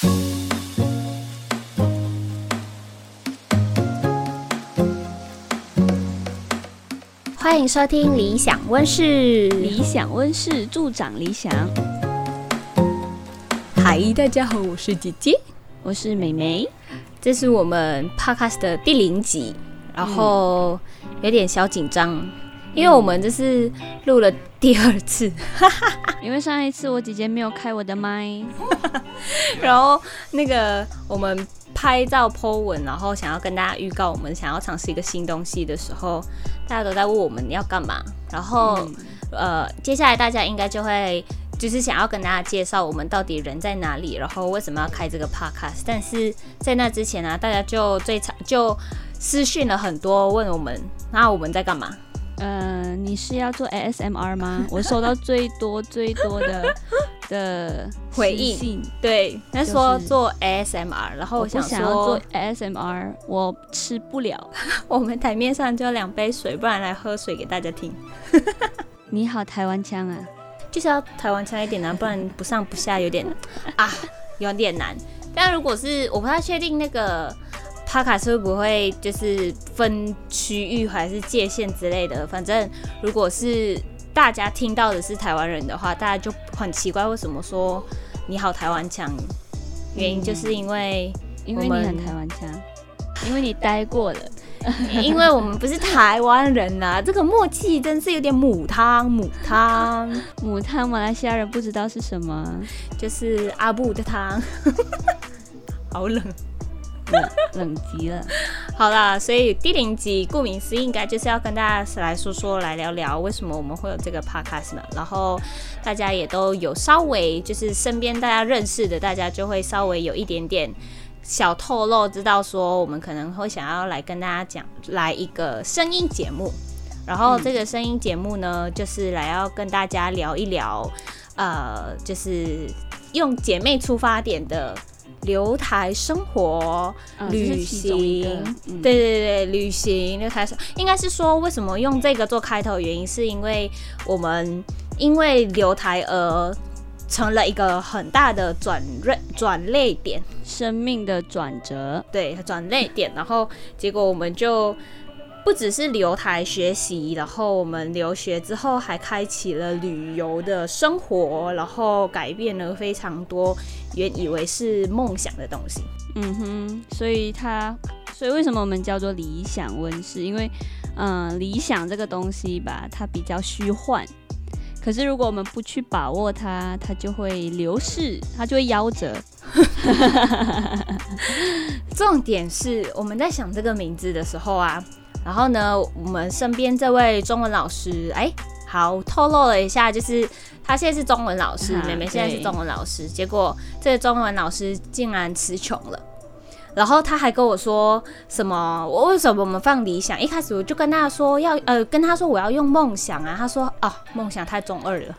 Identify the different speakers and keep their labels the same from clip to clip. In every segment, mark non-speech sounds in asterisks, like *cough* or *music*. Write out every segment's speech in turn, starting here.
Speaker 1: 欢迎收听理想温室，
Speaker 2: 理想温室助长理想。
Speaker 1: 嗨，大家好，我是姐姐，
Speaker 2: 我是美眉，
Speaker 1: 这是我们 Podcast 的第零集，然后有点小紧张，嗯、因为我们这是录了第二次，*laughs*
Speaker 2: 因为上一次我姐姐没有开我的麦，*laughs*
Speaker 1: 然后那个我们。拍照 po 文，然后想要跟大家预告我们想要尝试一个新东西的时候，大家都在问我们要干嘛。然后，嗯、呃，接下来大家应该就会就是想要跟大家介绍我们到底人在哪里，然后为什么要开这个 podcast。但是在那之前呢、啊，大家就最常就私讯了很多问我们，那我们在干嘛？
Speaker 2: 嗯、呃，你是要做 ASMR 吗？*laughs* 我收到最多最多的。的 *laughs* 回应，
Speaker 1: 对，他说做 ASMR，然后我想说
Speaker 2: 做 ASMR，我吃不了。*laughs*
Speaker 1: 我们台面上就两杯水，不然来喝水给大家听。
Speaker 2: 你好，台湾腔啊，
Speaker 1: 就是要台湾腔一点呢、啊，不然不上不下有点啊，有点难。但如果是我不太确定那个 Podcast 会不会就是分区域还是界限之类的，反正如果是。大家听到的是台湾人的话，大家就很奇怪为什么说你好台湾腔？原因就是因为
Speaker 2: 因为你很台湾腔，因为你待过了，
Speaker 1: 因为我们不是台湾人呐、啊，这个默契真是有点母汤母汤 *laughs*
Speaker 2: 母汤，马来西亚人不知道是什么，
Speaker 1: 就是阿布的汤，*laughs* 好冷。*laughs*
Speaker 2: 冷极了，
Speaker 1: 好啦，所以第零集顾名思义，应该就是要跟大家来说说，来聊聊为什么我们会有这个 podcast 呢。然后大家也都有稍微就是身边大家认识的，大家就会稍微有一点点小透露，知道说我们可能会想要来跟大家讲来一个声音节目。然后这个声音节目呢，就是来要跟大家聊一聊，呃，就是用姐妹出发点的。留台生活、嗯、旅行，嗯、对对对，旅行留台生应该是说，为什么用这个做开头？原因是因为我们因为留台而成了一个很大的转锐转捩点，
Speaker 2: 生命的转折，
Speaker 1: 对转捩点。然后结果我们就。不只是留台学习，然后我们留学之后还开启了旅游的生活，然后改变了非常多原以为是梦想的东西。
Speaker 2: 嗯哼，所以它，所以为什么我们叫做理想温室？因为，嗯、呃，理想这个东西吧，它比较虚幻。可是如果我们不去把握它，它就会流逝，它就会夭折。*laughs*
Speaker 1: 重点是我们在想这个名字的时候啊。然后呢，我们身边这位中文老师，哎，好，透露了一下，就是他现在是中文老师，妹妹现在是中文老师，结果这个中文老师竟然词穷了，然后他还跟我说什么？我为什么我们放理想？一开始我就跟他说要，呃，跟他说我要用梦想啊，他说啊，梦想太中二了。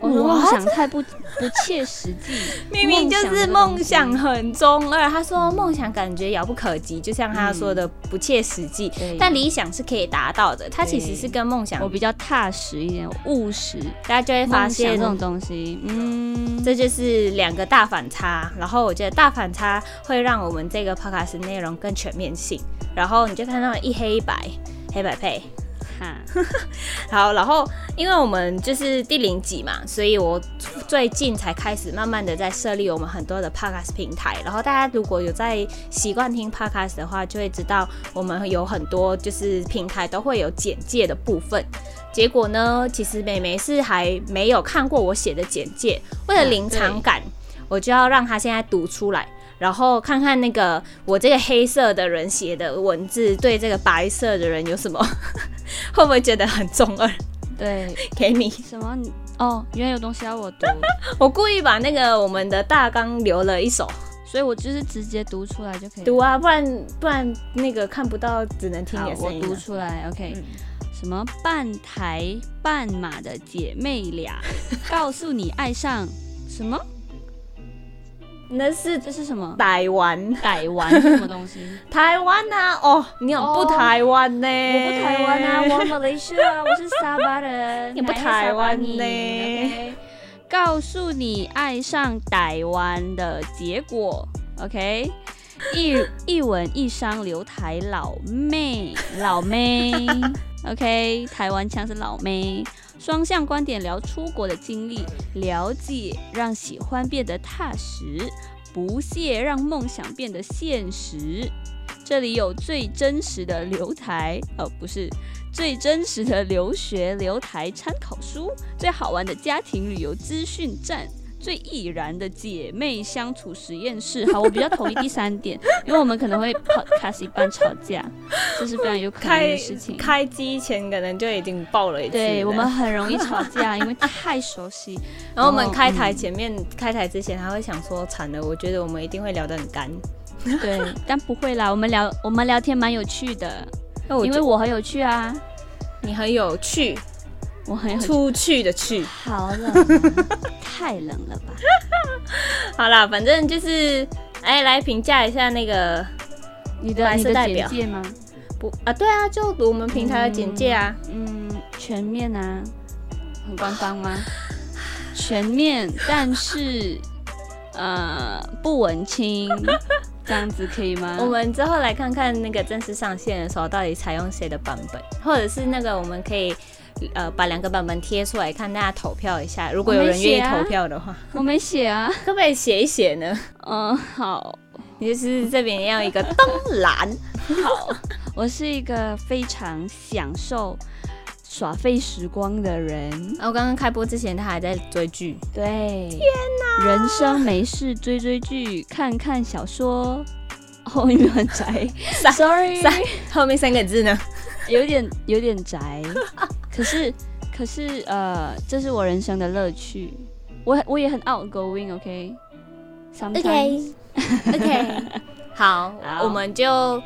Speaker 2: 我说梦想太不不切实际，*laughs*
Speaker 1: 明明就是梦想很中二。他说梦想感觉遥不可及，就像他说的不切实际。嗯、但理想是可以达到的，他其实是跟梦想
Speaker 2: 我比较踏实一点，务实。
Speaker 1: 大家就会发现
Speaker 2: 这种东西，嗯，
Speaker 1: 这就是两个大反差。然后我觉得大反差会让我们这个 podcast 内容更全面性。然后你就看到一黑一白，黑白配。*laughs* 好，然后因为我们就是第零集嘛，所以我最近才开始慢慢的在设立我们很多的 podcast 平台。然后大家如果有在习惯听 podcast 的话，就会知道我们有很多就是平台都会有简介的部分。结果呢，其实美眉是还没有看过我写的简介，为了临场感，我就要让她现在读出来。然后看看那个我这个黑色的人写的文字，对这个白色的人有什么？*laughs* 会不会觉得很中二？
Speaker 2: 对，
Speaker 1: 给你
Speaker 2: 什么？哦，原来有东西要我读。*laughs*
Speaker 1: 我故意把那个我们的大纲留了一手，
Speaker 2: 所以我就是直接读出来就可以
Speaker 1: 读啊，不然不然那个看不到，只能听你的声音。
Speaker 2: 我读出来，OK。嗯、什么半台半马的姐妹俩，*laughs* 告诉你爱上什么？
Speaker 1: 那是
Speaker 2: 这是什么？
Speaker 1: 台湾，
Speaker 2: 台湾是什么东西？*laughs*
Speaker 1: 台湾啊！哦，你有不台湾呢？
Speaker 2: 我不台湾啊，*laughs* 我马来西亚，我是沙巴人。
Speaker 1: 你不台湾呢？
Speaker 2: 告诉你爱上台湾的结果。OK，一一文一商留台老妹，老妹。OK，台湾腔是老妹。双向观点聊出国的经历，了解让喜欢变得踏实，不懈让梦想变得现实。这里有最真实的留台，哦，不是最真实的留学留台参考书，最好玩的家庭旅游资讯站。最易燃的姐妹相处实验室。好，我比较同意第三点，*laughs* 因为我们可能会 podcast 一半吵架，这是非常有可能的事情。
Speaker 1: 开机前可能就已经爆了一次。
Speaker 2: 对，我们很容易吵架，因为太熟悉。*laughs*
Speaker 1: 然后我们开台前面、嗯、开台之前，他会想说惨了，我觉得我们一定会聊得很干。*laughs*
Speaker 2: 对，但不会啦，我们聊我们聊天蛮有趣的，因为我很有趣啊，
Speaker 1: 你很有趣。
Speaker 2: 我很
Speaker 1: 出去的去，
Speaker 2: 好冷，*laughs* 太冷了吧？
Speaker 1: 好啦，反正就是，哎、欸，来评价一下那个
Speaker 2: 你的你的简介吗？
Speaker 1: 不啊，对啊，就我们平台的简介啊，
Speaker 2: 嗯，嗯，全面啊，很官方吗？全面，但是 *laughs* 呃不文青，*laughs* 这样子可以吗？
Speaker 1: 我们之后来看看那个正式上线的时候，到底采用谁的版本，或者是那个我们可以。呃，把两个版本贴出来，看大家投票一下。如果有人愿意投票的话，
Speaker 2: 我没写啊，
Speaker 1: 可不可以写一写呢？
Speaker 2: 嗯，好，
Speaker 1: 你就是这边要一个灯蓝。
Speaker 2: 好，我是一个非常享受耍废时光的人。
Speaker 1: 我刚刚开播之前，他还在追剧。
Speaker 2: 对，
Speaker 1: 天哪，
Speaker 2: 人生没事追追剧，看看小说。后面很宅，*laughs* sorry，
Speaker 1: 后面三个字呢？
Speaker 2: 有点有点宅。可是，可是，呃，这是我人生的乐趣。我我也很 outgoing，OK？OK，OK，*laughs*
Speaker 1: 好，我们就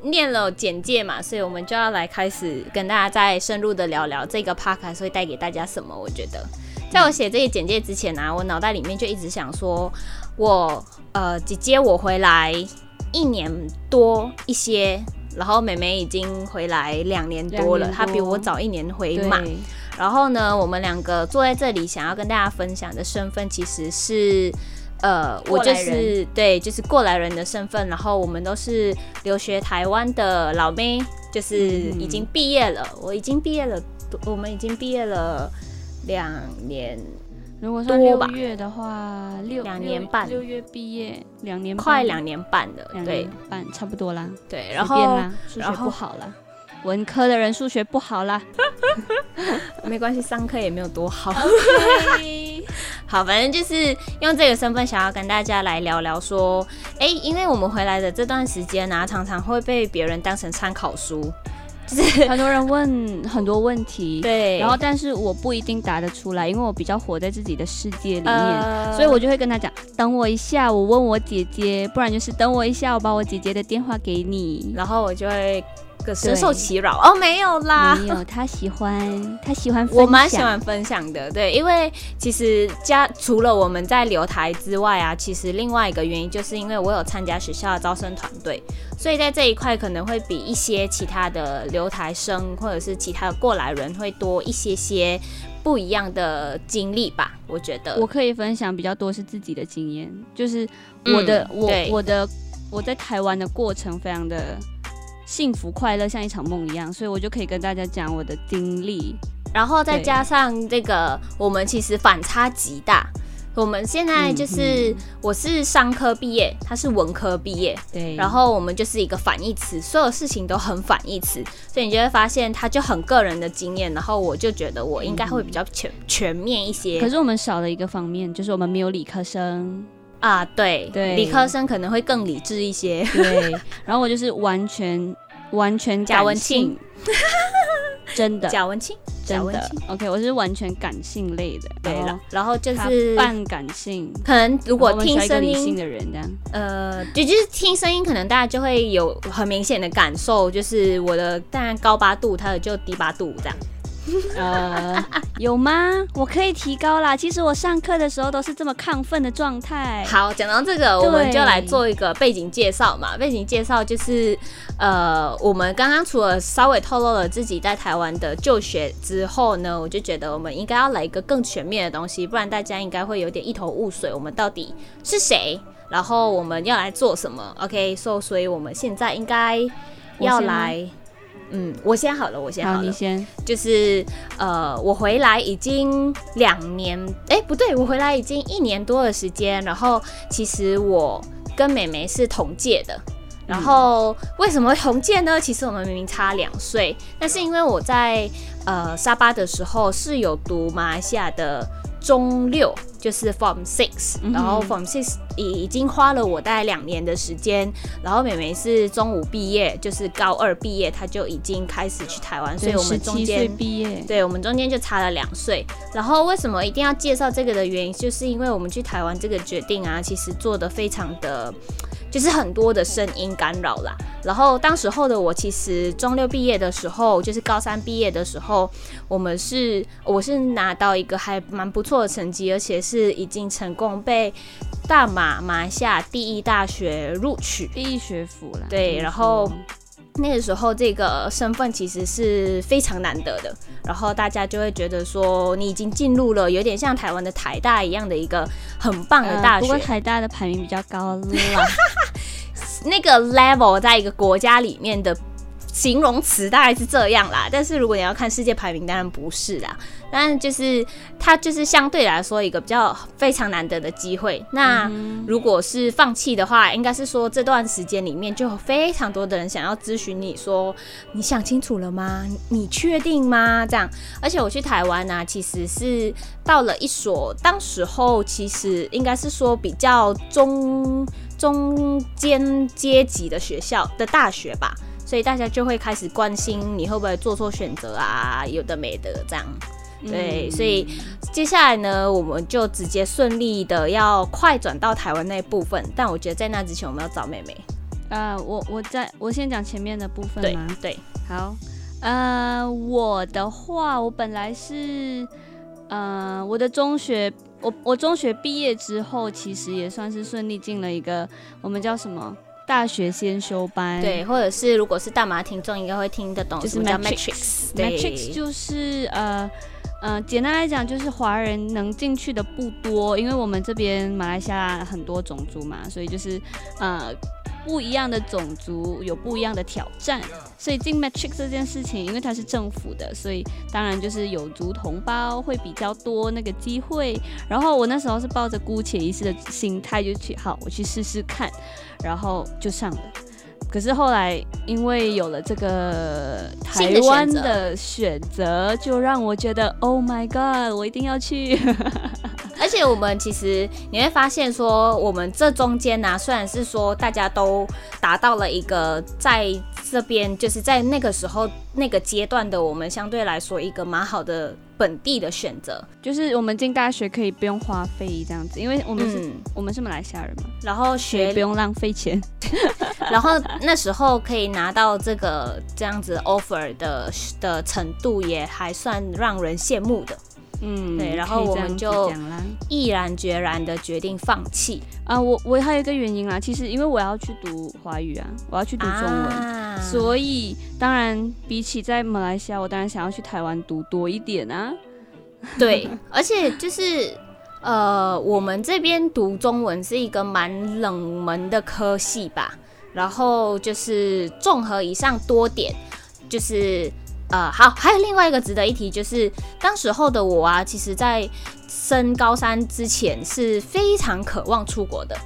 Speaker 1: 念了简介嘛，所以我们就要来开始跟大家再深入的聊聊这个 podcast 会带给大家什么。我觉得，在我写这些简介之前呢、啊，我脑袋里面就一直想说，我呃，姐姐我回来一年多一些。然后妹妹已经回来两年多了，她比我早一年回马。然后呢，我们两个坐在这里，想要跟大家分享的身份其实是，呃，我就是对，就是过来人的身份。然后我们都是留学台湾的老妹，就是已经毕业了。我已经毕业了，我们已经毕业了两年。
Speaker 2: 如果说六月的话，六
Speaker 1: 两年半，
Speaker 2: 六月毕业，两年
Speaker 1: 快两年半了，
Speaker 2: 两年半差不多啦。
Speaker 1: 对，然后
Speaker 2: 数学不好啦，文科的人数学不好啦，*laughs*
Speaker 1: 没关系，商科也没有多好。Okay. *laughs* *laughs* 好，反正就是用这个身份想要跟大家来聊聊，说，哎，因为我们回来的这段时间呢、啊，常常会被别人当成参考书。
Speaker 2: 很多人问很多问题，
Speaker 1: 对，
Speaker 2: 然后但是我不一定答得出来，因为我比较活在自己的世界里面，呃、所以我就会跟他讲，等我一下，我问我姐姐，不然就是等我一下，我把我姐姐的电话给你，
Speaker 1: 然后我就会。深受其扰。哦，没有啦，
Speaker 2: 没有，他喜欢，他喜欢分享，
Speaker 1: 我蛮喜欢分享的，对，因为其实家除了我们在留台之外啊，其实另外一个原因就是因为我有参加学校的招生团队，所以在这一块可能会比一些其他的留台生或者是其他的过来人会多一些些不一样的经历吧，我觉得。
Speaker 2: 我可以分享比较多是自己的经验，就是我的、嗯、我我的我在台湾的过程非常的。幸福快乐像一场梦一样，所以我就可以跟大家讲我的经历，
Speaker 1: 然后再加上这个，我们其实反差极大。我们现在就是我是商科毕业，他是文科毕业，
Speaker 2: 对，
Speaker 1: 然后我们就是一个反义词，所有事情都很反义词，所以你就会发现他就很个人的经验，然后我就觉得我应该会比较全全面一些。
Speaker 2: 可是我们少了一个方面，就是我们没有理科生。
Speaker 1: 啊，对对，理科生可能会更理智一些。
Speaker 2: 对，然后我就是完全完全
Speaker 1: 假文青，*laughs*
Speaker 2: 真的
Speaker 1: 假文青，
Speaker 2: 真的。OK，我是完全感性类的。
Speaker 1: 对了，然后就是
Speaker 2: 半感性，
Speaker 1: 可能如果听声音
Speaker 2: 的人这样，
Speaker 1: 呃，就就是听声音，可能大家就会有很明显的感受，就是我的当然高八度，他的就低八度这样。*laughs*
Speaker 2: 呃，有吗？我可以提高啦。其实我上课的时候都是这么亢奋的状态。
Speaker 1: 好，讲到这个，我们就来做一个背景介绍嘛。背景介绍就是，呃，我们刚刚除了稍微透露了自己在台湾的就学之后呢，我就觉得我们应该要来一个更全面的东西，不然大家应该会有点一头雾水。我们到底是谁？然后我们要来做什么？OK，so，、okay, 所以我们现在应该要来。嗯，我先好了，我先好了。
Speaker 2: 好，你先。
Speaker 1: 就是呃，我回来已经两年，哎、欸，不对，我回来已经一年多的时间。然后其实我跟美眉是同届的。然后为什么会同届呢？其实我们明明差两岁，但是因为我在呃沙巴的时候是有读马来西亚的。中六就是 Form Six，然后 Form Six 已已经花了我大概两年的时间，然后妹妹是中五毕业，就是高二毕业，她就已经开始去台湾，所以我们中间
Speaker 2: 毕业，
Speaker 1: 对，我们中间就差了两岁。然后为什么一定要介绍这个的原因，就是因为我们去台湾这个决定啊，其实做的非常的。就是很多的声音干扰啦，然后当时候的我其实中六毕业的时候，就是高三毕业的时候，我们是我是拿到一个还蛮不错的成绩，而且是已经成功被大马马来西亚第一大学录取，
Speaker 2: 第一学府了。
Speaker 1: 对，然后。那个时候，这个身份其实是非常难得的，然后大家就会觉得说，你已经进入了有点像台湾的台大一样的一个很棒的大学。呃、
Speaker 2: 不过台大的排名比较高啦，*laughs*
Speaker 1: 那个 level 在一个国家里面的。形容词大概是这样啦，但是如果你要看世界排名，当然不是啦。但就是它就是相对来说一个比较非常难得的机会。那如果是放弃的话，应该是说这段时间里面就有非常多的人想要咨询你说，你想清楚了吗？你确定吗？这样。而且我去台湾呢、啊，其实是到了一所当时候其实应该是说比较中中间阶级的学校的大学吧。所以大家就会开始关心你会不会做错选择啊，有的没的这样。对，嗯、所以接下来呢，我们就直接顺利的要快转到台湾那一部分。但我觉得在那之前，我们要找妹妹。
Speaker 2: 啊、呃，我我在我先讲前面的部分吗？
Speaker 1: 对，对
Speaker 2: 好。呃，我的话，我本来是，呃，我的中学，我我中学毕业之后，其实也算是顺利进了一个我们叫什么？大学先修班，
Speaker 1: 对，或者是如果是大马听众应该会听得懂，就是 Matrix，Matrix
Speaker 2: Matrix 就是呃呃，简单来讲就是华人能进去的不多，因为我们这边马来西亚很多种族嘛，所以就是呃。不一样的种族有不一样的挑战，所以进 Matrix 这件事情，因为它是政府的，所以当然就是有族同胞会比较多那个机会。然后我那时候是抱着姑且一试的心态就去，好，我去试试看，然后就上了。可是后来因为有了这个台湾的选择，就让我觉得 Oh my God，我一定要去。
Speaker 1: 而且我们其实你会发现说，我们这中间呢、啊，虽然是说大家都达到了一个在这边，就是在那个时候那个阶段的我们，相对来说一个蛮好的本地的选择，
Speaker 2: 就是我们进大学可以不用花费这样子，因为我们是、嗯、我们是马来西亚人嘛，
Speaker 1: 然后学
Speaker 2: 不用浪费钱，*laughs*
Speaker 1: 然后那时候可以拿到这个这样子 offer 的的程度也还算让人羡慕的。嗯，对，然后我们就毅然决然的决定放弃
Speaker 2: 啊。我我还有一个原因啦，其实因为我要去读华语啊，我要去读中文，啊、所以当然比起在马来西亚，我当然想要去台湾读多一点啊。
Speaker 1: 对，*laughs* 而且就是呃，我们这边读中文是一个蛮冷门的科系吧。然后就是综合以上多点，就是。呃，好，还有另外一个值得一提，就是当时候的我啊，其实在升高三之前是非常渴望出国的，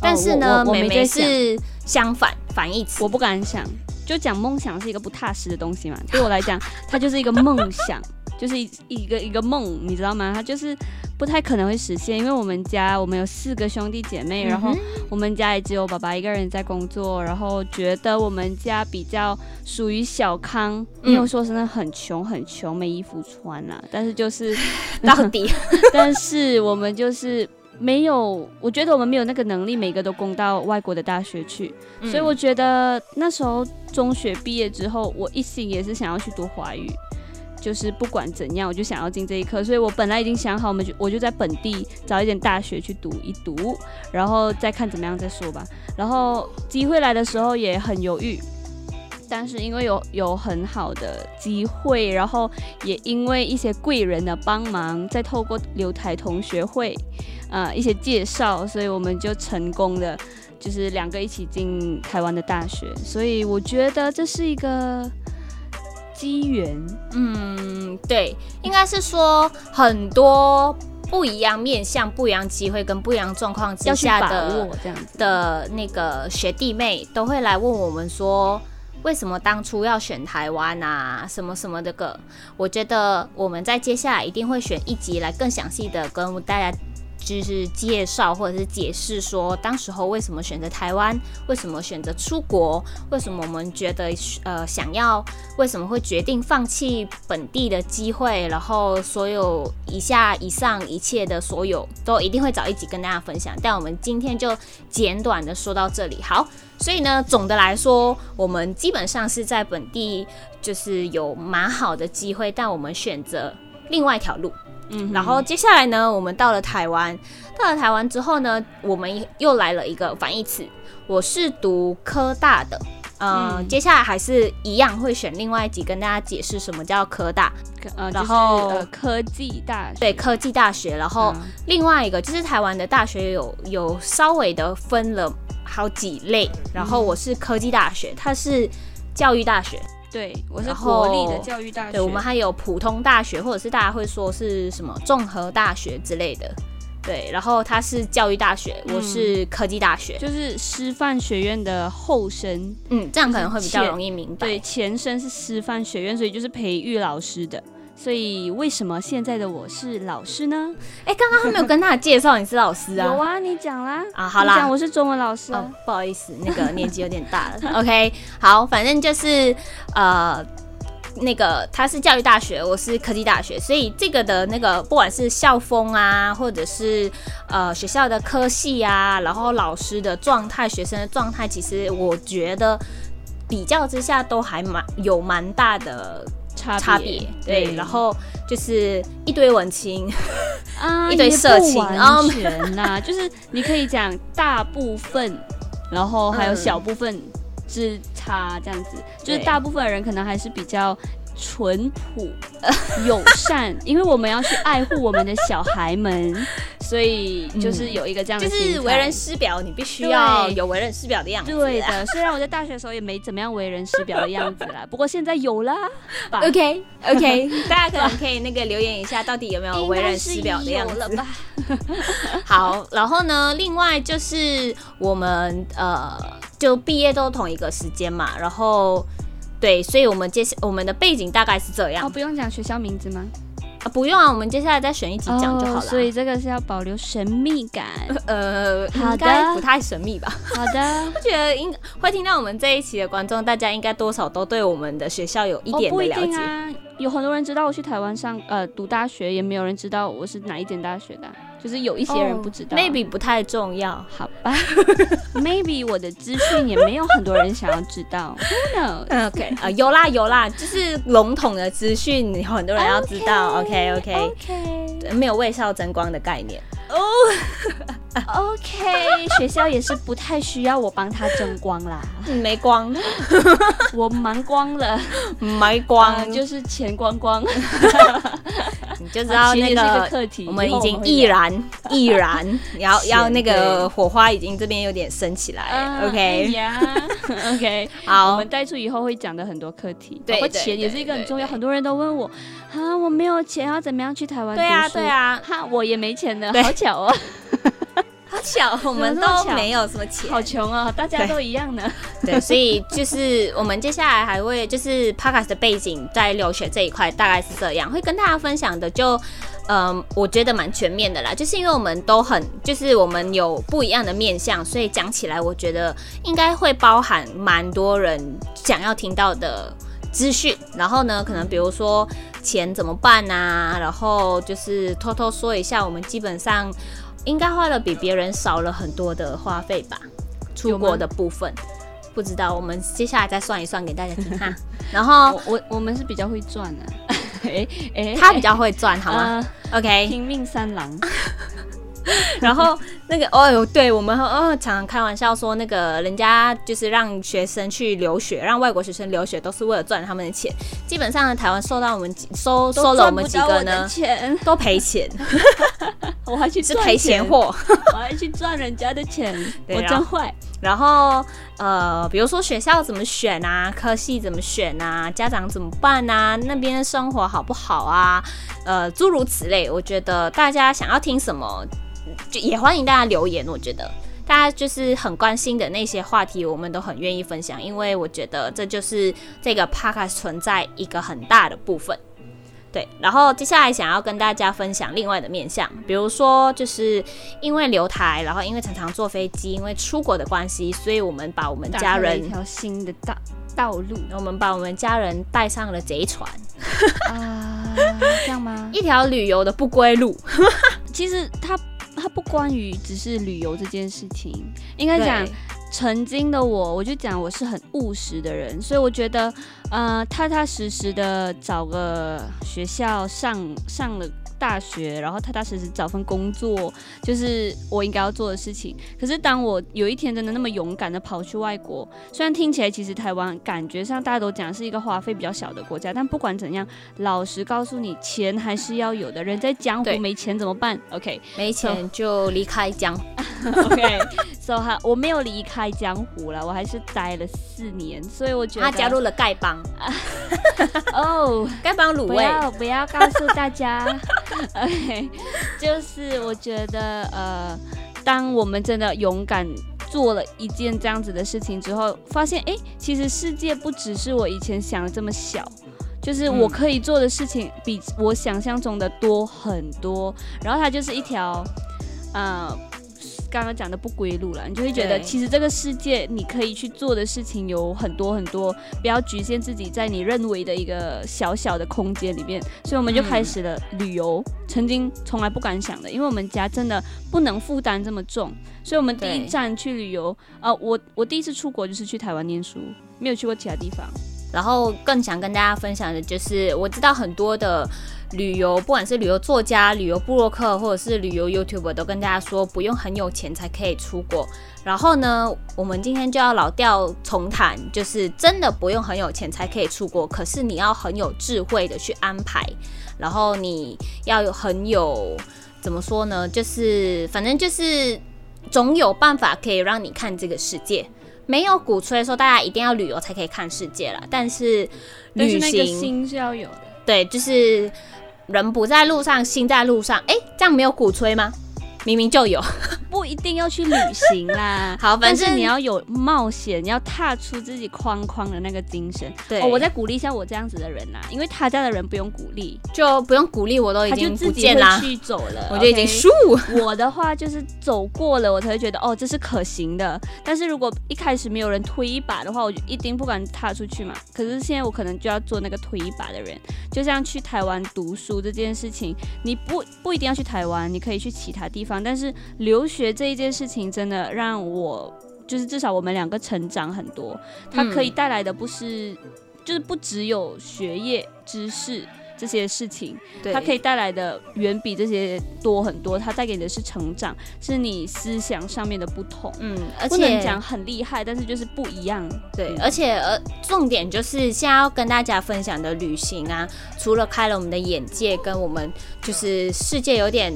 Speaker 1: 但是呢，妹妹是相反反义词，
Speaker 2: 我不敢想，就讲梦想是一个不踏实的东西嘛，对我来讲，它就是一个梦想。就是一一个一个梦，你知道吗？它就是不太可能会实现，因为我们家我们有四个兄弟姐妹，然后我们家也只有爸爸一个人在工作，然后觉得我们家比较属于小康，没有说真的很穷很穷，没衣服穿啊。但是就是 *laughs*
Speaker 1: 到底，*laughs*
Speaker 2: 但是我们就是没有，我觉得我们没有那个能力，每个都供到外国的大学去，所以我觉得那时候中学毕业之后，我一心也是想要去读华语。就是不管怎样，我就想要进这一科，所以我本来已经想好，我们就我就在本地找一间大学去读一读，然后再看怎么样再说吧。然后机会来的时候也很犹豫，但是因为有有很好的机会，然后也因为一些贵人的帮忙，再透过留台同学会，呃，一些介绍，所以我们就成功的就是两个一起进台湾的大学，所以我觉得这是一个。机缘，
Speaker 1: 嗯，对，应该是说很多不一样面向、不一样机会跟不一样状况之下的
Speaker 2: 这样子
Speaker 1: 的那个学弟妹都会来问我们说，为什么当初要选台湾啊？什么什么的个？我觉得我们在接下来一定会选一集来更详细的跟大家。就是介绍或者是解释说，当时候为什么选择台湾，为什么选择出国，为什么我们觉得呃想要，为什么会决定放弃本地的机会，然后所有以下以上一切的所有都一定会找一集跟大家分享。但我们今天就简短的说到这里。好，所以呢，总的来说，我们基本上是在本地就是有蛮好的机会，但我们选择另外一条路。嗯，然后接下来呢，我们到了台湾，到了台湾之后呢，我们又来了一个反义词。我是读科大的，呃、嗯，接下来还是一样会选另外一集跟大家解释什么叫科大，
Speaker 2: 呃，然后、就是呃、科技大学，
Speaker 1: 对，科技大学。然后另外一个就是台湾的大学有有稍微的分了好几类，然后我是科技大学，它是教育大学。
Speaker 2: 对，我是国立的教育大学。
Speaker 1: 对，我们还有普通大学，或者是大家会说是什么综合大学之类的。对，然后他是教育大学，嗯、我是科技大学，
Speaker 2: 就是师范学院的后身。
Speaker 1: 嗯，这样可能会比较容易明白。
Speaker 2: 对，前身是师范学院，所以就是培育老师的。所以为什么现在的我是老师呢？*laughs*
Speaker 1: 哎，刚刚他没有跟大家介绍你是老师啊？
Speaker 2: 有啊，你讲啦。
Speaker 1: 啊，好啦，
Speaker 2: 讲我是中文老师。
Speaker 1: 哦，不好意思，那个年纪有点大了。*laughs* OK，好，反正就是呃，那个他是教育大学，我是科技大学，所以这个的那个不管是校风啊，或者是呃学校的科系啊，然后老师的状态、学生的状态，其实我觉得比较之下都还蛮有蛮大的。差别。对，然后就是一堆文青，
Speaker 2: 啊，*laughs*
Speaker 1: 一堆色情，
Speaker 2: 然后全呐，*laughs* 就是你可以讲大部分，然后还有小部分之差这样子，嗯，就是大部分人可能还是比较。淳朴、友善，因为我们要去爱护我们的小孩们，*laughs* 所以就是有一个这样的、嗯，
Speaker 1: 就是为人师表，你必须要有为人师表的样子。
Speaker 2: 对的，虽然我在大学的时候也没怎么样为人师表的样子啦，*laughs* 不过现在有啦。
Speaker 1: OK OK，*laughs* 大家可能可以那个留言一下，到底有没有为人师表的样子吧？好，然后呢，另外就是我们呃，就毕业都同一个时间嘛，然后。对，所以我们接下我们的背景大概是这样。
Speaker 2: 哦，不用讲学校名字吗？
Speaker 1: 啊，不用啊，我们接下来再选一集讲就好了。哦，
Speaker 2: 所以这个是要保留神秘感。*laughs*
Speaker 1: 呃，好的不太神秘吧？
Speaker 2: 好的。*laughs*
Speaker 1: 我觉得应会听到我们这一期的观众，大家应该多少都对我们的学校有一点的了解。
Speaker 2: 有很多人知道我去台湾上呃读大学，也没有人知道我是哪一间大学的。就是有一些人不知道
Speaker 1: ，oh，maybe 不太重要，
Speaker 2: 好吧？*laughs* Maybe 我的资讯也没有很多人想要知道，Who knows？OK *laughs* 啊，有啦有啦，就是笼统的资讯，有很多人要知道。OK OK OK，没有为少争光的概念。哦、*laughs* oh，OK，*laughs* 学校也是不太需要我帮他争光啦，
Speaker 1: 没光，*laughs*
Speaker 2: 我忙光了，
Speaker 1: 没光，
Speaker 2: 呃、就是钱光光，*laughs*
Speaker 1: 你就知道那个课题，我们已经毅然毅然，要要那个火花已经这边有点升起
Speaker 2: 来、yeah,，OK，好，我们带出以后会讲的很多课题，对，钱也是一个很重要，很多人都问我，啊，我没有钱，要怎么样去台湾？
Speaker 1: 对啊，对啊，
Speaker 2: 哈，我也没钱的，好。巧哦，
Speaker 1: 好巧，我们都没有什么钱，
Speaker 2: 好穷哦，大家都一样的。
Speaker 1: 对，所以就是我们接下来还会就是 Podcast 的背景在留学这一块大概是这样，会跟大家分享的就嗯，我觉得蛮全面的啦，就是因为我们都很就是我们有不一样的面向，所以讲起来我觉得应该会包含蛮多人想要听到的资讯。然后呢，可能比如说。钱怎么办啊？然后就是偷偷说一下，我们基本上应该花了比别人少了很多的花费吧。出国的部分不知道，我们接下来再算一算给大家听哈。*laughs* 然后
Speaker 2: 我我们是比较会赚的，*laughs* 哎哎，
Speaker 1: 他比较会赚，好吗、呃、？OK，
Speaker 2: 拼命三郎。*laughs* *laughs*
Speaker 1: 然后那个哦哟，对我们哦常常开玩笑说，那个人家就是让学生去留学，让外国学生留学，都是为了赚他们的钱。基本上，台湾收到我们收收了我们几个呢，钱都赔钱。
Speaker 2: 我还去
Speaker 1: 是赔钱货，
Speaker 2: 我还去赚人家的钱，我真坏。
Speaker 1: 然后呃，比如说学校怎么选啊，科系怎么选啊，家长怎么办啊，那边的生活好不好啊？呃，诸如此类。我觉得大家想要听什么？就也欢迎大家留言，我觉得大家就是很关心的那些话题，我们都很愿意分享，因为我觉得这就是这个 podcast 存在一个很大的部分。对，然后接下来想要跟大家分享另外的面向，比如说就是因为留台，然后因为常常坐飞机，因为出国的关系，所以我们把我们家人
Speaker 2: 一条新的道道路，
Speaker 1: 我们把我们家人带上了贼船
Speaker 2: 啊，这样吗？*laughs*
Speaker 1: 一条旅游的不归路。*laughs*
Speaker 2: 其实他。它不关于只是旅游这件事情，应该讲曾经的我，我就讲我是很务实的人，所以我觉得，呃，踏踏实实的找个学校上上了。大学，然后踏踏实实找份工作，就是我应该要做的事情。可是当我有一天真的那么勇敢的跑去外国，虽然听起来其实台湾感觉上大家都讲是一个花费比较小的国家，但不管怎样，老实告诉你，钱还是要有的。人在江湖没钱怎么办？OK，
Speaker 1: 没钱就离开江湖。*laughs*
Speaker 2: OK，so 哈，我没有离开江湖了，我还是待了四年，所以我觉得
Speaker 1: 他加入了丐帮。
Speaker 2: 哦，*laughs*
Speaker 1: 丐帮卤味，
Speaker 2: 不要不要告诉大家。*laughs* *laughs* OK，就是我觉得，呃，当我们真的勇敢做了一件这样子的事情之后，发现，哎，其实世界不只是我以前想的这么小，就是我可以做的事情比我想象中的多很多。然后它就是一条，呃。刚刚讲的不归路了，你就会觉得其实这个世界你可以去做的事情有很多很多，不要局限自己在你认为的一个小小的空间里面。所以我们就开始了旅游，嗯、曾经从来不敢想的，因为我们家真的不能负担这么重，所以我们第一站去旅游啊、呃，我我第一次出国就是去台湾念书，没有去过其他地方。
Speaker 1: 然后更想跟大家分享的就是，我知道很多的。旅游，不管是旅游作家、旅游部落客，或者是旅游 YouTube，都跟大家说不用很有钱才可以出国。然后呢，我们今天就要老调重弹，就是真的不用很有钱才可以出国，可是你要很有智慧的去安排，然后你要很有怎么说呢？就是反正就是总有办法可以让你看这个世界。没有鼓吹说大家一定要旅游才可以看世界啦，但是旅行
Speaker 2: 那个心是要有的。
Speaker 1: 对，就是。人不在路上，心在路上。哎，这样没有鼓吹吗？明明就有，
Speaker 2: 不一定要去旅行啦。*laughs*
Speaker 1: 好，反正
Speaker 2: 你要有冒险，你要踏出自己框框的那个精神。
Speaker 1: 对，
Speaker 2: 哦，我再鼓励一下我这样子的人呐，因为他家的人不用鼓励，
Speaker 1: 就不用鼓励，我都已经不见了，
Speaker 2: 去走了，
Speaker 1: 我就已经输。
Speaker 2: Okay? *laughs* 我的话就是走过了，我才会觉得哦，这是可行的。但是如果一开始没有人推一把的话，我就一定不敢踏出去嘛。可是现在我可能就要做那个推一把的人，就像去台湾读书这件事情，你不不一定要去台湾，你可以去其他地方。但是留学这一件事情真的让我，就是至少我们两个成长很多。它可以带来的不是，就是不只有学业知识这些事情，它可以带来的远比这些多很多。它带给你的是成长，是你思想上面的不同。
Speaker 1: 嗯，而且
Speaker 2: 不能讲很厉害，但是就是不一样。
Speaker 1: 对，而且呃，重点就是现在要跟大家分享的旅行啊，除了开了我们的眼界，跟我们就是世界有点。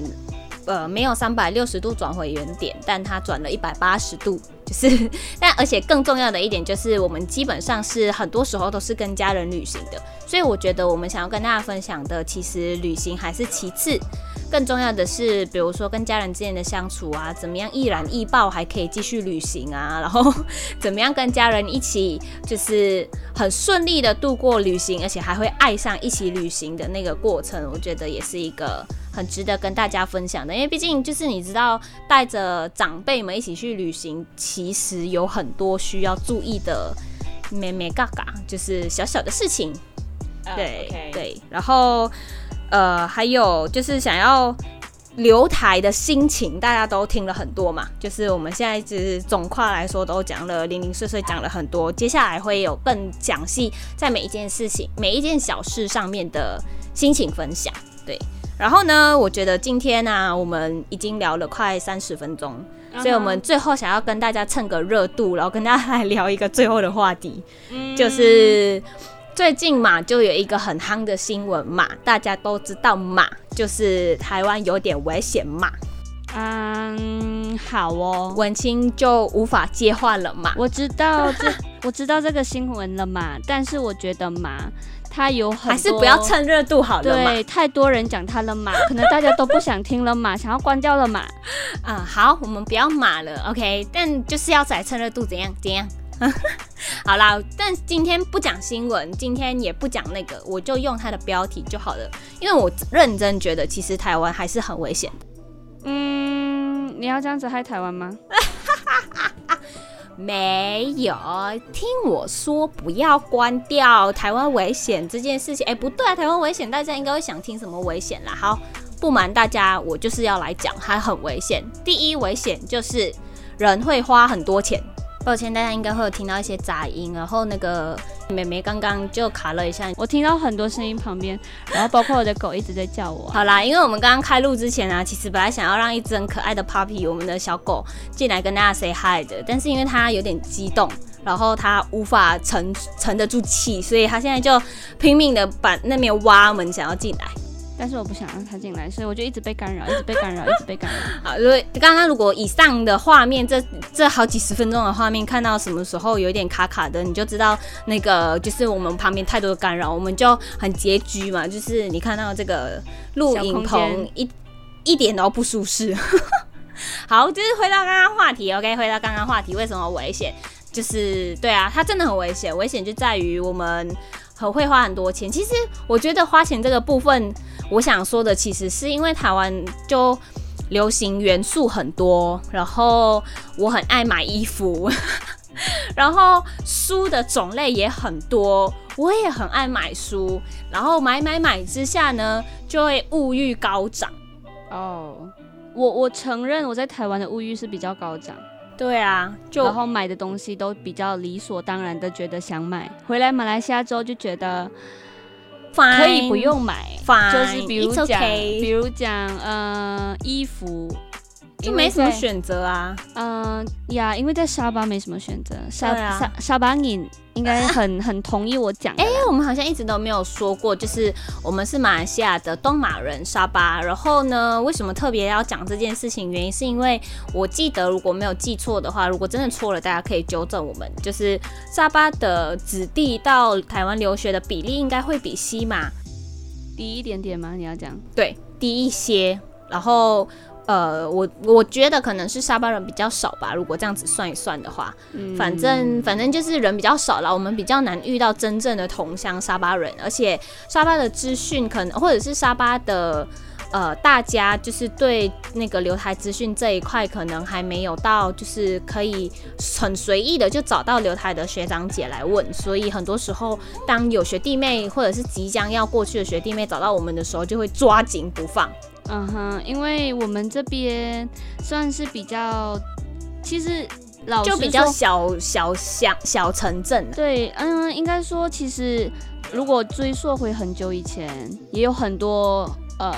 Speaker 1: 呃，没有三百六十度转回原点，但它转了一百八十度，就是，但而且更重要的一点就是，我们基本上是很多时候都是跟家人旅行的，所以我觉得我们想要跟大家分享的，其实旅行还是其次，更重要的是，比如说跟家人之间的相处啊，怎么样易燃易爆还可以继续旅行啊，然后怎么样跟家人一起就是很顺利的度过旅行，而且还会爱上一起旅行的那个过程，我觉得也是一个。很值得跟大家分享的，因为毕竟就是你知道，带着长辈们一起去旅行，其实有很多需要注意的咩咩嘎嘎，就是小小的事情。Uh, 对 okay. 对，然后呃，还有就是想要留台的心情，大家都听了很多嘛。就是我们现在只总括来说都讲了零零碎碎讲了很多，接下来会有更详细在每一件事情、每一件小事上面的。心情分享。对，然后呢，我觉得今天呢、啊，我们已经聊了快三十分钟，uh. 所以我们最后想要跟大家蹭个热度，然后跟大家来聊一个最后的话题，mm hmm. 就是最近嘛，就有一个很夯的新闻嘛，大家都知道嘛，就是台湾有点危险嘛。
Speaker 2: 嗯，好哦，
Speaker 1: 文青就无法接话了嘛。
Speaker 2: 我知道这，*laughs* 我知道这个新闻了嘛。但是我觉得嘛，他有很多
Speaker 1: 还是不要趁热度好了嘛。
Speaker 2: 对，太多人讲他了嘛，*laughs* 可能大家都不想听了嘛，想要关掉了嘛。
Speaker 1: 啊、嗯，好，我们不要骂了，OK。但就是要在趁热度，怎样怎样？*laughs* 好啦，但今天不讲新闻，今天也不讲那个，我就用它的标题就好了。因为我认真觉得，其实台湾还是很危险。
Speaker 2: 嗯，你要这样子害台湾吗？*laughs*
Speaker 1: 没有，听我说，不要关掉台湾危险这件事情。哎、欸，不对啊，台湾危险，大家应该会想听什么危险啦？好，不瞒大家，我就是要来讲，它很危险。第一危险就是人会花很多钱。抱歉，大家应该会有听到一些杂音，然后那个妹妹刚刚就卡了一下，
Speaker 2: 我听到很多声音旁边，然后包括我的狗一直在叫我。
Speaker 1: 好啦，因为我们刚刚开录之前啊，其实本来想要让一只很可爱的 puppy，我们的小狗进来跟大家 say hi 的，但是因为它有点激动，然后它无法沉沉得住气，所以它现在就拼命的把那边挖门想要进来。
Speaker 2: 但是我不想让他进来，所以我就一直被干扰，一直被干扰，一直被干扰。*laughs*
Speaker 1: 好，因为刚刚如果以上的画面，这这好几十分钟的画面，看到什么时候有点卡卡的，你就知道那个就是我们旁边太多的干扰，我们就很拮据嘛。就是你看到这个录影棚一一点都不舒适。*laughs* 好，就是回到刚刚话题，OK，回到刚刚话题，为什么危险？就是对啊，它真的很危险，危险就在于我们很会花很多钱。其实我觉得花钱这个部分。我想说的其实是因为台湾就流行元素很多，然后我很爱买衣服，*laughs* 然后书的种类也很多，我也很爱买书，然后买买买之下呢，就会物欲高涨。
Speaker 2: 哦，我我承认我在台湾的物欲是比较高涨。
Speaker 1: 对啊，就
Speaker 2: 然后买的东西都比较理所当然的觉得想买，回来马来西亚之后就觉得。可以不用买，Fine, 就是比如讲，okay. 比如讲，呃，衣服
Speaker 1: 就没什么选择啊。
Speaker 2: 嗯呀、呃，因为在沙巴没什么选择，沙、啊、沙沙巴你应该 *laughs* 很 *laughs* 很同意我讲。哎、
Speaker 1: 欸，我们好像一直都没有说过，就是我们是马来西亚的东马人沙巴。然后呢，为什么特别要讲这件事情？原因是因为我记得，如果没有记错的话，如果真的错了，大家可以纠正我们。就是沙巴的子弟到台湾留学的比例应该会比西马
Speaker 2: 低一点点吗？你要讲？
Speaker 1: 对，低一些。然后。呃，我我觉得可能是沙巴人比较少吧。如果这样子算一算的话，嗯、反正反正就是人比较少了，我们比较难遇到真正的同乡沙巴人，而且沙巴的资讯可能或者是沙巴的呃，大家就是对那个留台资讯这一块可能还没有到，就是可以很随意的就找到留台的学长姐来问，所以很多时候当有学弟妹或者是即将要过去的学弟妹找到我们的时候，就会抓紧不放。
Speaker 2: 嗯哼，因为我们这边算是比较，其实老
Speaker 1: 就比较小小乡小城镇。
Speaker 2: 对，嗯，应该说，其实如果追溯回很久以前，也有很多呃，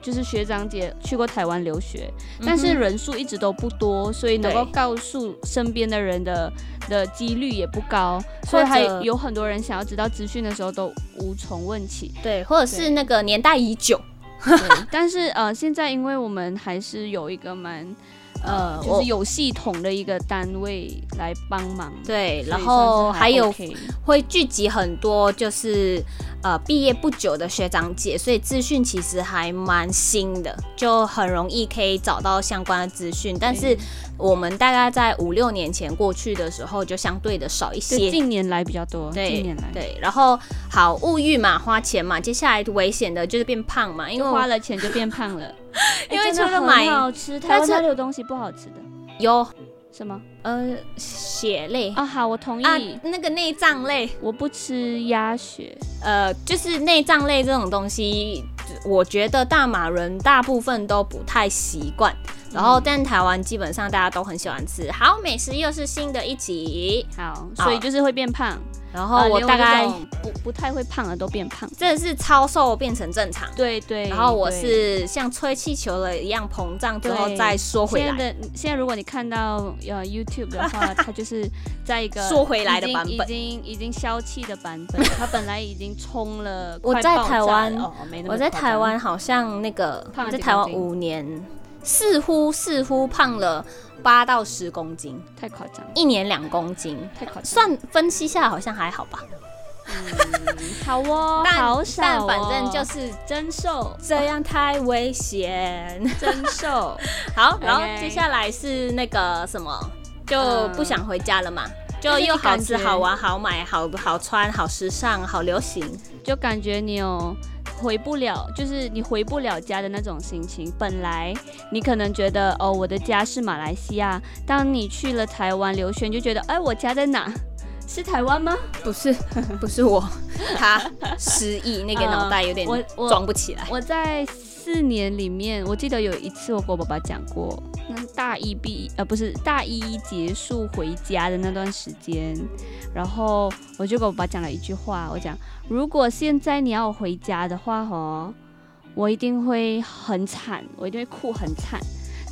Speaker 2: 就是学长姐去过台湾留学，但是人数一直都不多，所以能够告诉身边的人的的几率也不高，所以还有很多人想要知道资讯的时候都无从问起。
Speaker 1: 对，或者是那个年代已久。*laughs*
Speaker 2: 但是呃，现在因为我们还是有一个蛮呃，就是有系统的一个单位来帮忙，
Speaker 1: 对，然后还有会聚集很多就是呃毕业不久的学长姐，所以资讯其实还蛮新的，就很容易可以找到相关的资讯，但是。我们大概在五六年前过去的时候，就相对的少一些。
Speaker 2: 近年来比较多。
Speaker 1: 对，
Speaker 2: 近年来。
Speaker 1: 对，然后好物欲嘛，花钱嘛，接下来危险的就是变胖嘛，因为
Speaker 2: 花了钱就变胖了。*laughs*
Speaker 1: 因为除了买
Speaker 2: 好吃，台湾有东西不好吃的。
Speaker 1: 有
Speaker 2: 什么？
Speaker 1: 呃，血类
Speaker 2: 啊。好，我同意。
Speaker 1: 啊，那个内脏类，
Speaker 2: 我不吃鸭血。
Speaker 1: 呃，就是内脏类这种东西，我觉得大马人大部分都不太习惯。然后，但台湾基本上大家都很喜欢吃。好，美食又是新的一集。
Speaker 2: 好，所以就是会变胖。
Speaker 1: 然后我大概
Speaker 2: 不不太会胖的都变胖，
Speaker 1: 真的是超瘦变成正常。
Speaker 2: 对对。
Speaker 1: 然后我是像吹气球了一样膨胀之后再缩回来。
Speaker 2: 现在的现在如果你看到呃 YouTube 的话，*laughs* 它就是在一个
Speaker 1: 缩回来的版本，
Speaker 2: 已经已经消气的版本。*laughs* 它本来已经冲了，
Speaker 1: 我在台湾，我在台湾好像那个在台湾五年。似乎似乎胖了八到十公斤，
Speaker 2: 太夸张。
Speaker 1: 一年两公斤，
Speaker 2: 太夸张。
Speaker 1: 算分析下来好像还好吧。
Speaker 2: 嗯，好哦，*laughs*
Speaker 1: 但
Speaker 2: 好少哦，
Speaker 1: 但反正就是
Speaker 2: 真瘦，
Speaker 1: 这样太危险，
Speaker 2: 真瘦。*laughs*
Speaker 1: 好，然后接下来是那个什么，就不想回家了嘛，就又好吃好玩好买好好穿好时尚好流行，
Speaker 2: 就感觉你有。回不了，就是你回不了家的那种心情。本来你可能觉得，哦，我的家是马来西亚。当你去了台湾留学，你就觉得，哎，我家在哪？是台湾吗？
Speaker 1: 不是，*laughs* 不是我，他失忆，那个 *laughs* 脑袋有点装不起来。
Speaker 2: 我，我，我在四年里面，我记得有一次我跟我爸爸讲过，那大一毕，呃，不是大一结束回家的那段时间，然后我就跟我爸讲了一句话，我讲，如果现在你要我回家的话，哦，我一定会很惨，我一定会哭很惨。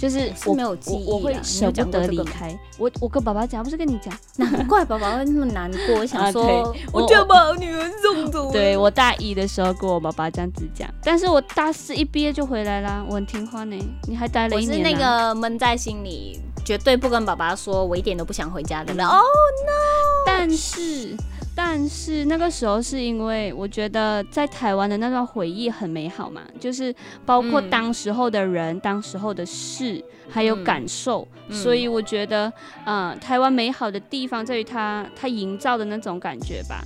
Speaker 2: 就是我没有记忆，我会舍不得离开。我我跟爸爸讲，不是跟你讲，
Speaker 1: 难怪爸爸会那么难过。我 *laughs* 想说，我就要把女儿送走。
Speaker 2: 对，我大一的时候跟我爸爸这样子讲，但是我大四一毕业就回来啦，我很听话呢。你还待了一年。
Speaker 1: 我是那个闷在心里，绝对不跟爸爸说，我一点都不想回家的人。Oh no！
Speaker 2: 但是。但是那个时候是因为我觉得在台湾的那段回忆很美好嘛，就是包括当时候的人、嗯、当时候的事，还有感受，嗯、所以我觉得，嗯、呃，台湾美好的地方在于它它营造的那种感觉吧。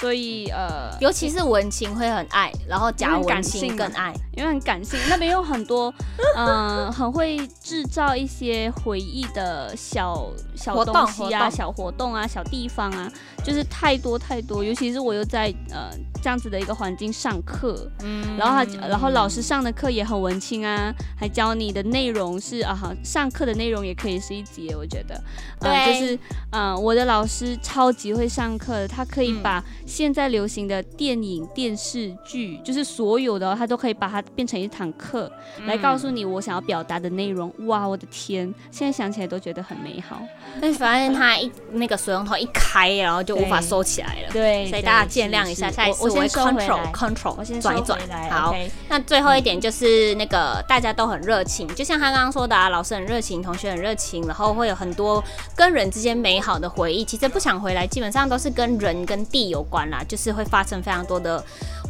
Speaker 2: 所以呃，
Speaker 1: 尤其是文青会很爱，然后假文青更爱，
Speaker 2: 因为很感性。那边有很多嗯、*laughs* 呃，很会制造一些回忆的小小东西啊，小活动啊，小地方啊，就是太多太多。尤其是我又在呃。这样子的一个环境上课，嗯，然后他，然后老师上的课也很文青啊，还教你的内容是啊，好，上课的内容也可以是一节，我觉得，对，呃、就是，嗯、呃，我的老师超级会上课的，他可以把现在流行的电影、电视剧，就是所有的，他都可以把它变成一堂课，来告诉你我想要表达的内容。哇，我的天，现在想起来都觉得很美好。
Speaker 1: 但是发现他一那个水龙头一开，然后就无法收起来了，对，所以大家见谅一下，下一次。我会 control control，我先转一转。好.那最后一点就是那个大家都很热情，就像他刚刚说的啊，老师很热情，同学很热情，然后会有很多跟人之间美好的回忆。其实不想回来，基本上都是跟人跟地有关啦，就是会发生非常多的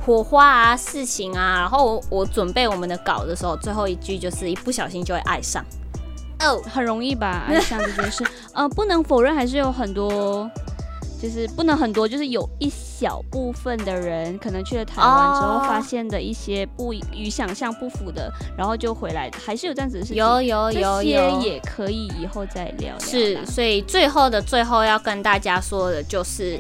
Speaker 1: 火花啊、事情啊。然后我准备我们的稿的时候，最后一句就是一不小心就会爱上。*laughs*
Speaker 2: 哦、oh，很容易吧？爱上这件事，呃，不能否认，还是有很多。就是不能很多，就是有一小部分的人可能去了台湾之后，发现的一些不与想象不符的，然后就回来，还是有这样子的事情。
Speaker 1: 有有有有，
Speaker 2: 这些也可以以后再聊聊。
Speaker 1: 是，所以最后的最后要跟大家说的就是。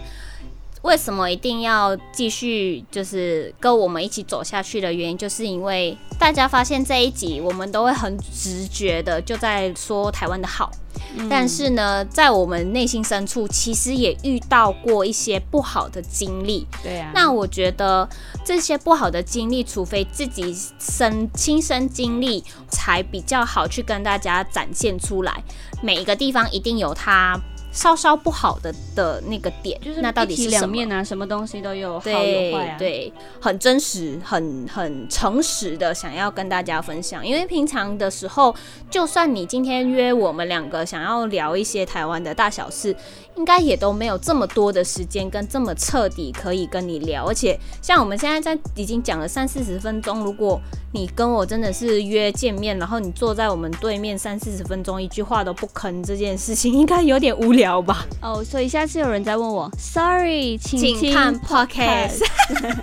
Speaker 1: 为什么一定要继续就是跟我们一起走下去的原因，就是因为大家发现这一集我们都会很直觉的就在说台湾的好，嗯，但是呢，在我们内心深处其实也遇到过一些不好的经历。
Speaker 2: 对啊，
Speaker 1: 那我觉得这些不好的经历，除非自己身亲身经历，才比较好去跟大家展现出来。每一个地方一定有它。稍稍不好的的那个点，就是那到底是？两面
Speaker 2: 啊，什么东西都有好有坏啊。
Speaker 1: 对，很真实，很很诚实的想要跟大家分享。因为平常的时候，就算你今天约我们两个想要聊一些台湾的大小事，应该也都没有这么多的时间跟这么彻底可以跟你聊。而且像我们现在在已经讲了三四十分钟，如果你跟我真的是约见面，然后你坐在我们对面三四十分钟，一句话都不吭，这件事情 *laughs* 应该有点无聊。聊吧
Speaker 2: 哦，所以下次有人再问我，Sorry，请，
Speaker 1: 请看 Podcast。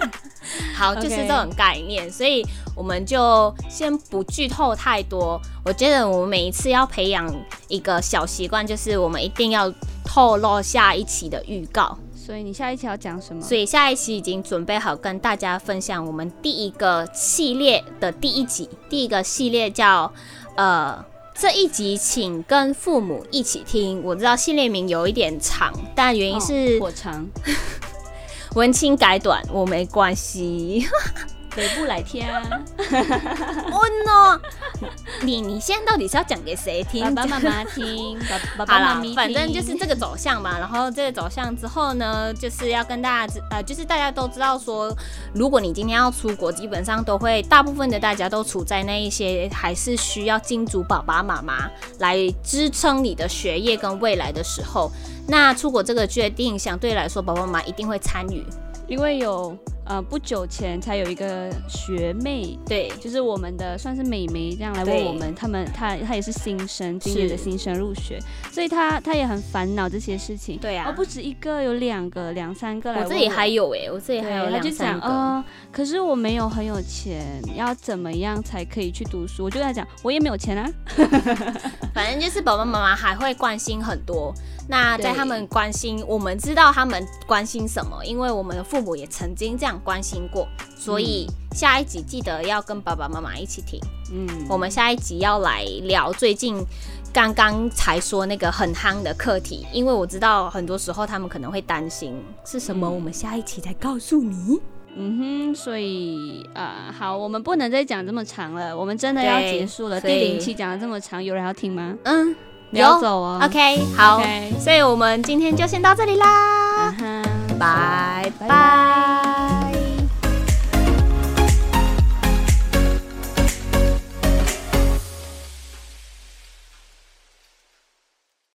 Speaker 1: *laughs* 好，就是这种概念，所以我们就先不剧透太多。我觉得我们每一次要培养一个小习惯，就是我们一定要透露下一期的预告。
Speaker 2: 所以你下一期要讲什么？
Speaker 1: 所以下一期已经准备好跟大家分享我们第一个系列的第一集。第一个系列叫呃。这一集请跟父母一起听。我知道系列名有一点长，但原因是。*laughs* 文青改短我没关系。
Speaker 2: 北部来听啊！
Speaker 1: 哦 *laughs* no！你你现在到底是要讲给谁听？
Speaker 2: 爸爸妈妈听，*laughs* 爸爸妈妈听。
Speaker 1: 反正就是这个走向嘛。然后这个走向之后呢，就是要跟大家知，呃，就是大家都知道说，如果你今天要出国，基本上都会大部分的大家都处在那一些还是需要金主爸爸妈妈来支撑你的学业跟未来的时候，那出国这个决定相对来说，爸爸妈妈一定会参与，
Speaker 2: 因为有。呃，不久前才有一个学妹，
Speaker 1: 对，
Speaker 2: 就是我们的算是美眉这样来问我们，他们她她也是新生，今年的新生入学，所以她她也很烦恼这些事情。
Speaker 1: 对啊，
Speaker 2: 哦，不止一个，有两个、两三个来我。
Speaker 1: 我这里还有哎、欸，我这里还有两三个。
Speaker 2: 呃，可是我没有很有钱，要怎么样才可以去读书？我就跟她讲，我也没有钱啊。*laughs*
Speaker 1: 反正就是爸爸妈妈还会关心很多。那在他们关心，我们知道他们关心什么，因为我们的父母也曾经这样关心过，所以下一集记得要跟爸爸妈妈一起听。嗯，我们下一集要来聊最近刚刚才说那个很夯的课题，因为我知道很多时候他们可能会担心是什么，我们下一期再告诉你。
Speaker 2: 嗯哼，所以啊、呃，好，我们不能再讲这么长了，我们真的要结束了。第零期讲了这么长，有人要听吗？
Speaker 1: 嗯。
Speaker 2: 你要走哦。
Speaker 1: OK，好，所以我们今天就先到这里啦。拜拜。